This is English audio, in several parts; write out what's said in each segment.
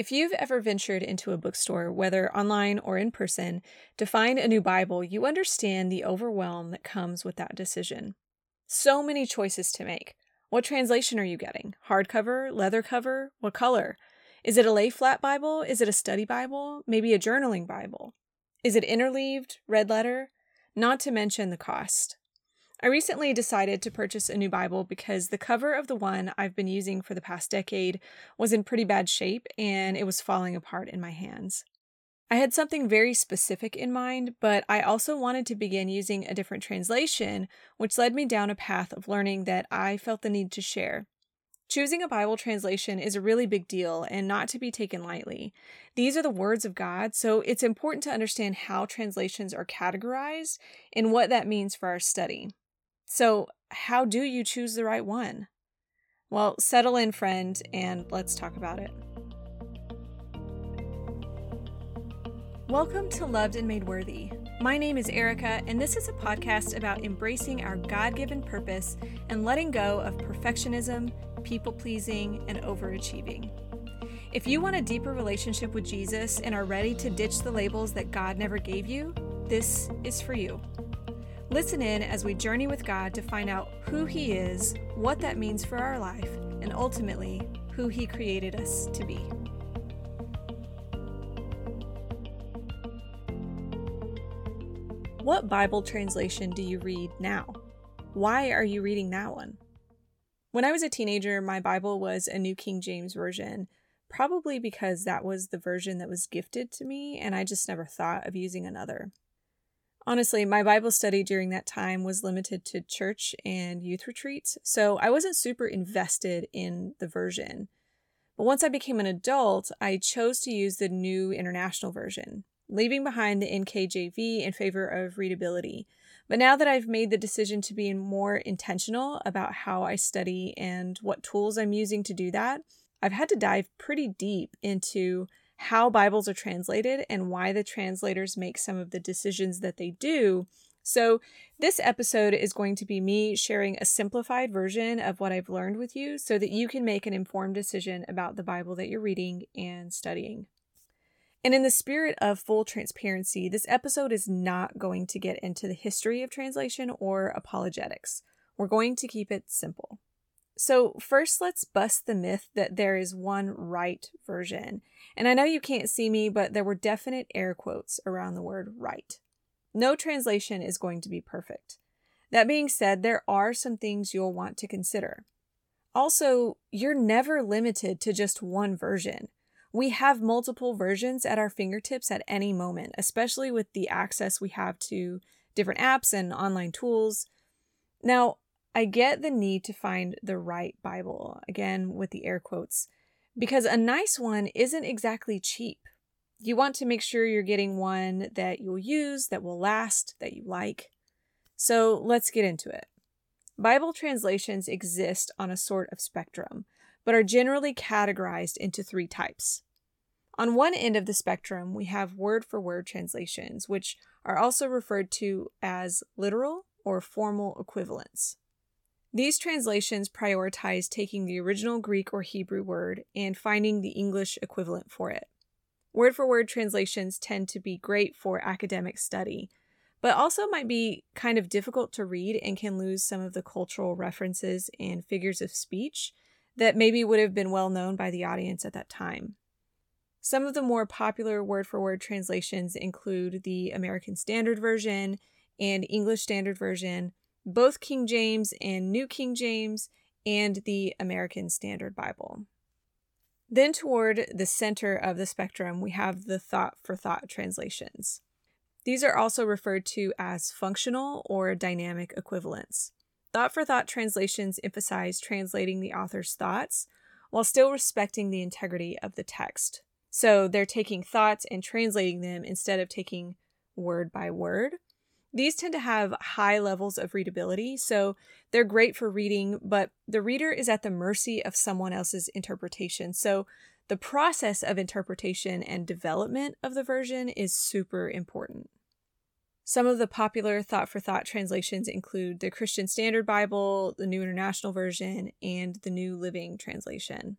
If you've ever ventured into a bookstore, whether online or in person, to find a new Bible, you understand the overwhelm that comes with that decision. So many choices to make. What translation are you getting? Hardcover, leather cover, what color? Is it a lay flat Bible? Is it a study Bible? Maybe a journaling Bible? Is it interleaved, red letter? Not to mention the cost. I recently decided to purchase a new Bible because the cover of the one I've been using for the past decade was in pretty bad shape and it was falling apart in my hands. I had something very specific in mind, but I also wanted to begin using a different translation, which led me down a path of learning that I felt the need to share. Choosing a Bible translation is a really big deal and not to be taken lightly. These are the words of God, so it's important to understand how translations are categorized and what that means for our study. So, how do you choose the right one? Well, settle in, friend, and let's talk about it. Welcome to Loved and Made Worthy. My name is Erica, and this is a podcast about embracing our God given purpose and letting go of perfectionism, people pleasing, and overachieving. If you want a deeper relationship with Jesus and are ready to ditch the labels that God never gave you, this is for you. Listen in as we journey with God to find out who He is, what that means for our life, and ultimately, who He created us to be. What Bible translation do you read now? Why are you reading that one? When I was a teenager, my Bible was a New King James Version, probably because that was the version that was gifted to me, and I just never thought of using another. Honestly, my Bible study during that time was limited to church and youth retreats, so I wasn't super invested in the version. But once I became an adult, I chose to use the new international version, leaving behind the NKJV in favor of readability. But now that I've made the decision to be more intentional about how I study and what tools I'm using to do that, I've had to dive pretty deep into how Bibles are translated and why the translators make some of the decisions that they do. So, this episode is going to be me sharing a simplified version of what I've learned with you so that you can make an informed decision about the Bible that you're reading and studying. And in the spirit of full transparency, this episode is not going to get into the history of translation or apologetics. We're going to keep it simple. So, first, let's bust the myth that there is one right version. And I know you can't see me, but there were definite air quotes around the word right. No translation is going to be perfect. That being said, there are some things you'll want to consider. Also, you're never limited to just one version. We have multiple versions at our fingertips at any moment, especially with the access we have to different apps and online tools. Now, I get the need to find the right Bible, again with the air quotes, because a nice one isn't exactly cheap. You want to make sure you're getting one that you'll use, that will last, that you like. So let's get into it. Bible translations exist on a sort of spectrum, but are generally categorized into three types. On one end of the spectrum, we have word for word translations, which are also referred to as literal or formal equivalents. These translations prioritize taking the original Greek or Hebrew word and finding the English equivalent for it. Word for word translations tend to be great for academic study, but also might be kind of difficult to read and can lose some of the cultural references and figures of speech that maybe would have been well known by the audience at that time. Some of the more popular word for word translations include the American Standard Version and English Standard Version, both King James and New King James, and the American Standard Bible. Then, toward the center of the spectrum, we have the thought for thought translations. These are also referred to as functional or dynamic equivalents. Thought for thought translations emphasize translating the author's thoughts while still respecting the integrity of the text. So they're taking thoughts and translating them instead of taking word by word. These tend to have high levels of readability, so they're great for reading, but the reader is at the mercy of someone else's interpretation. So the process of interpretation and development of the version is super important. Some of the popular thought for thought translations include the Christian Standard Bible, the New International Version, and the New Living Translation.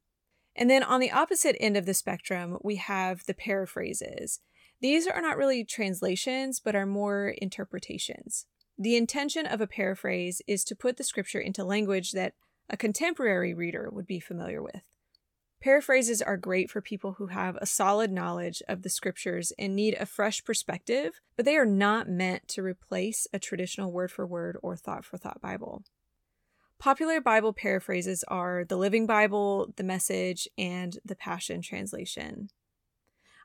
And then on the opposite end of the spectrum, we have the paraphrases. These are not really translations, but are more interpretations. The intention of a paraphrase is to put the scripture into language that a contemporary reader would be familiar with. Paraphrases are great for people who have a solid knowledge of the scriptures and need a fresh perspective, but they are not meant to replace a traditional word for word or thought for thought Bible. Popular Bible paraphrases are the Living Bible, the Message, and the Passion Translation.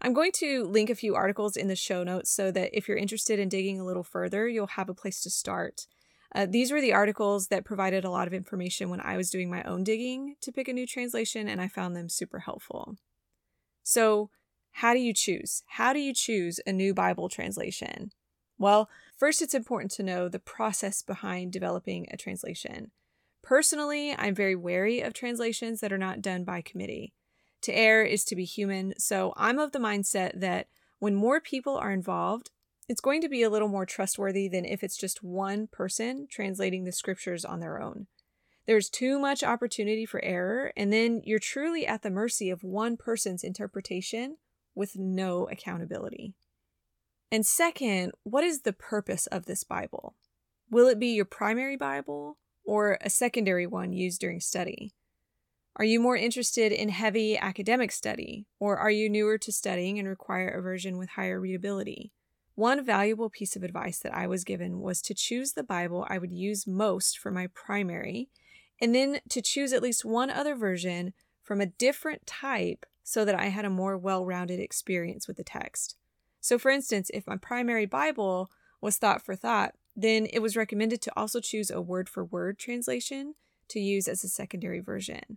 I'm going to link a few articles in the show notes so that if you're interested in digging a little further, you'll have a place to start. Uh, these were the articles that provided a lot of information when I was doing my own digging to pick a new translation, and I found them super helpful. So, how do you choose? How do you choose a new Bible translation? Well, first, it's important to know the process behind developing a translation. Personally, I'm very wary of translations that are not done by committee. To err is to be human, so I'm of the mindset that when more people are involved, it's going to be a little more trustworthy than if it's just one person translating the scriptures on their own. There's too much opportunity for error, and then you're truly at the mercy of one person's interpretation with no accountability. And second, what is the purpose of this Bible? Will it be your primary Bible or a secondary one used during study? Are you more interested in heavy academic study, or are you newer to studying and require a version with higher readability? One valuable piece of advice that I was given was to choose the Bible I would use most for my primary, and then to choose at least one other version from a different type so that I had a more well rounded experience with the text. So, for instance, if my primary Bible was thought for thought, then it was recommended to also choose a word for word translation to use as a secondary version.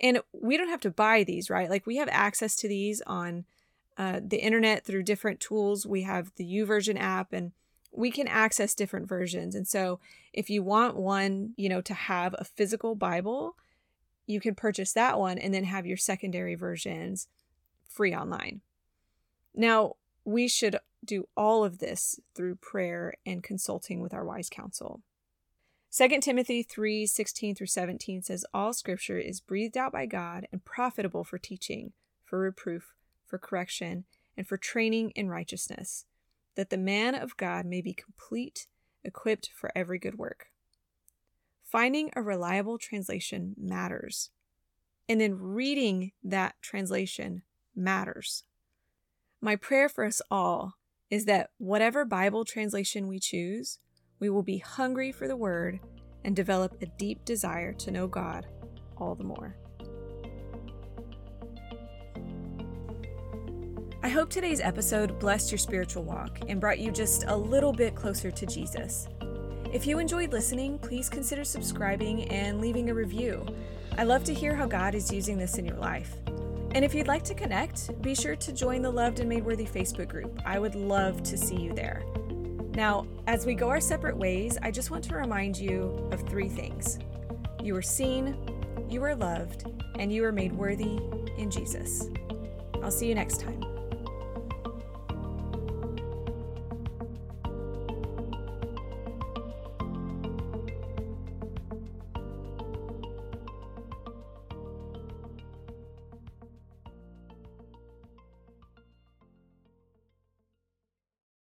And we don't have to buy these, right? Like we have access to these on uh, the internet through different tools. We have the YouVersion app and we can access different versions. And so if you want one, you know, to have a physical Bible, you can purchase that one and then have your secondary versions free online. Now, we should do all of this through prayer and consulting with our wise counsel. 2 Timothy 3 16 through 17 says, All scripture is breathed out by God and profitable for teaching, for reproof, for correction, and for training in righteousness, that the man of God may be complete, equipped for every good work. Finding a reliable translation matters, and then reading that translation matters. My prayer for us all is that whatever Bible translation we choose, we will be hungry for the Word and develop a deep desire to know God all the more. I hope today's episode blessed your spiritual walk and brought you just a little bit closer to Jesus. If you enjoyed listening, please consider subscribing and leaving a review. I love to hear how God is using this in your life. And if you'd like to connect, be sure to join the Loved and Made Worthy Facebook group. I would love to see you there. Now, as we go our separate ways, I just want to remind you of three things you are seen, you are loved, and you are made worthy in Jesus. I'll see you next time.